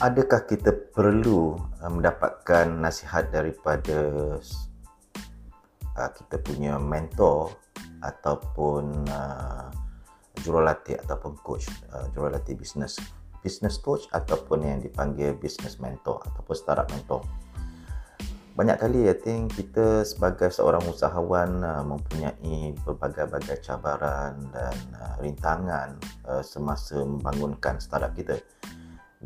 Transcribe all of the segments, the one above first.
adakah kita perlu uh, mendapatkan nasihat daripada uh, kita punya mentor ataupun uh, jurulatih ataupun coach jurulatih bisnes business coach ataupun yang dipanggil business mentor ataupun startup mentor? Banyak kali I think kita sebagai seorang usahawan uh, mempunyai berbagai-bagai cabaran dan uh, rintangan uh, semasa membangunkan startup kita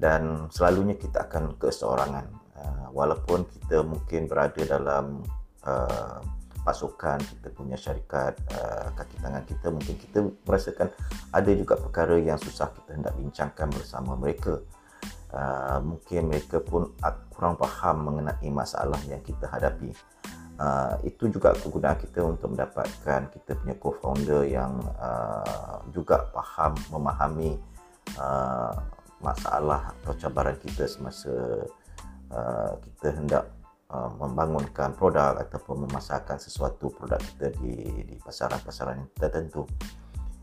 dan selalunya kita akan keseorangan uh, walaupun kita mungkin berada dalam uh, pasukan kita punya syarikat uh, kaki tangan kita mungkin kita merasakan ada juga perkara yang susah kita hendak bincangkan bersama mereka uh, mungkin mereka pun kurang faham mengenai masalah yang kita hadapi. Uh, itu juga kegunaan kita untuk mendapatkan kita punya co-founder yang uh, juga faham memahami uh, masalah atau cabaran kita semasa uh, kita hendak uh, membangunkan produk ataupun memasarkan sesuatu produk kita di, di pasaran-pasaran tertentu.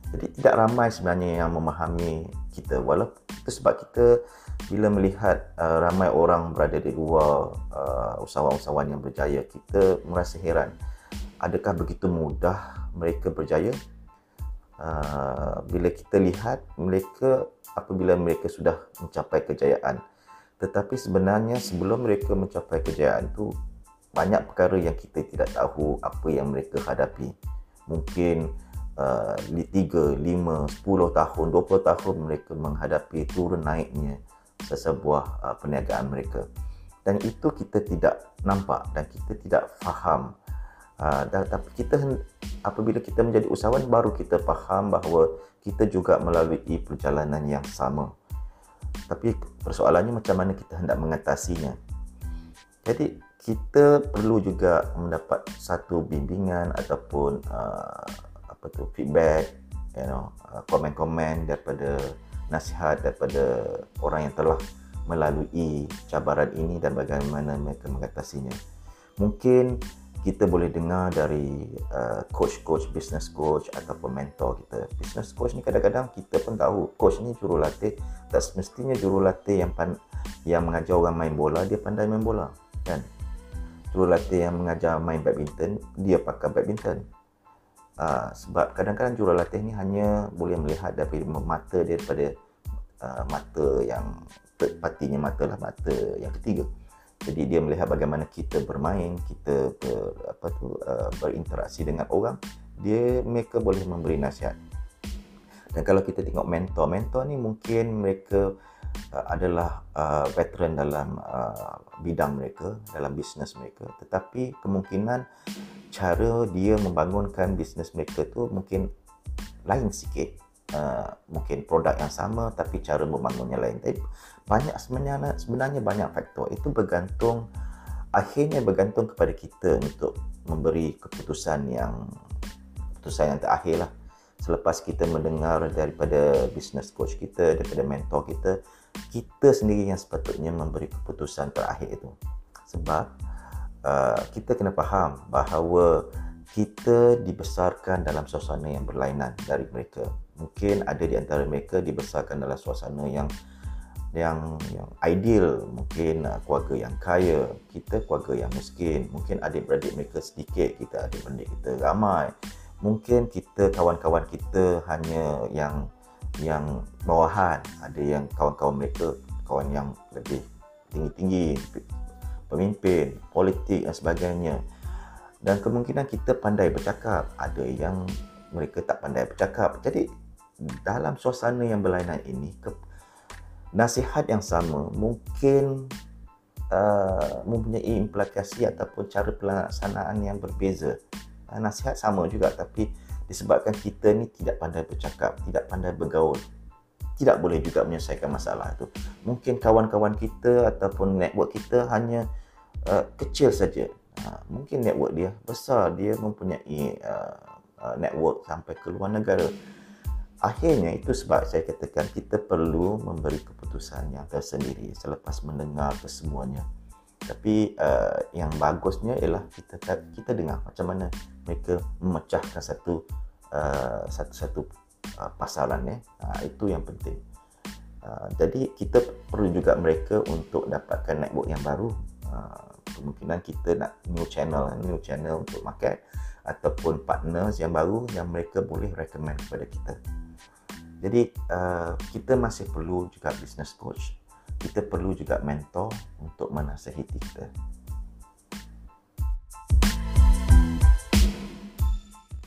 Jadi tidak ramai sebenarnya yang memahami kita walaupun itu sebab kita bila melihat uh, ramai orang berada di luar uh, usahawan-usahawan yang berjaya kita merasa heran adakah begitu mudah mereka berjaya uh, bila kita lihat mereka apabila mereka sudah mencapai kejayaan. Tetapi sebenarnya sebelum mereka mencapai kejayaan itu banyak perkara yang kita tidak tahu apa yang mereka hadapi. Mungkin uh, 3, 5, 10 tahun, 20 tahun mereka menghadapi turun naiknya sesebuah uh, perniagaan mereka. Dan itu kita tidak nampak dan kita tidak faham uh, dan, tapi kita apabila kita menjadi usahawan baru kita faham bahawa kita juga melalui perjalanan yang sama tapi persoalannya macam mana kita hendak mengatasinya jadi kita perlu juga mendapat satu bimbingan ataupun uh, apa tu feedback you know uh, komen-komen daripada nasihat daripada orang yang telah melalui cabaran ini dan bagaimana mereka mengatasinya. Mungkin kita boleh dengar dari uh, coach-coach, business coach ataupun mentor kita. Business coach ni kadang-kadang kita pun tahu coach ni jurulatih tak semestinya jurulatih yang pan, yang mengajar orang main bola dia pandai main bola kan. Jurulatih yang mengajar main badminton dia pakai badminton. Uh, sebab kadang-kadang jurulatih ni hanya boleh melihat dari mata daripada uh, mata yang third partinya mata lah mata yang ketiga jadi dia melihat bagaimana kita bermain kita ber, apa tu uh, berinteraksi dengan orang dia mereka boleh memberi nasihat. Dan kalau kita tengok mentor mentor ni mungkin mereka uh, adalah uh, veteran dalam uh, bidang mereka dalam bisnes mereka. Tetapi kemungkinan cara dia membangunkan bisnes mereka tu mungkin lain sikit uh, mungkin produk yang sama tapi cara membangunnya lain. Tapi banyak sebenarnya sebenarnya banyak faktor. Itu bergantung akhirnya bergantung kepada kita untuk memberi keputusan yang keputusan yang terakhir lah. Selepas kita mendengar daripada business coach kita daripada mentor kita kita sendiri yang sepatutnya memberi keputusan terakhir itu. Sebab Uh, kita kena faham bahawa kita dibesarkan dalam suasana yang berlainan dari mereka. Mungkin ada di antara mereka dibesarkan dalam suasana yang yang yang ideal, mungkin uh, keluarga yang kaya, kita keluarga yang miskin, mungkin adik-beradik mereka sedikit, kita adik-beradik kita ramai. Mungkin kita kawan-kawan kita hanya yang yang bawahan, ada yang kawan-kawan mereka kawan yang lebih tinggi-tinggi pemimpin, politik dan sebagainya. Dan kemungkinan kita pandai bercakap, ada yang mereka tak pandai bercakap. Jadi dalam suasana yang berlainan ini, ke, nasihat yang sama mungkin uh, mempunyai implikasi ataupun cara pelaksanaan yang berbeza. Uh, nasihat sama juga tapi disebabkan kita ni tidak pandai bercakap, tidak pandai bergaul, tidak boleh juga menyelesaikan masalah itu. Mungkin kawan-kawan kita ataupun network kita hanya uh, kecil saja. Uh, mungkin network dia besar, dia mempunyai uh, uh, network sampai ke luar negara. Akhirnya itu sebab saya katakan kita perlu memberi keputusan yang tersendiri selepas mendengar kesemuanya. Tapi uh, yang bagusnya ialah kita kita dengar macam mana mereka memecahkan satu uh, satu-satu uh, pasaran ya. Uh, itu yang penting. Uh, jadi kita perlu juga mereka untuk dapatkan network yang baru. Uh, kemungkinan kita nak new channel, new channel untuk market ataupun partners yang baru yang mereka boleh recommend kepada kita. Jadi uh, kita masih perlu juga business coach. Kita perlu juga mentor untuk menasihati kita.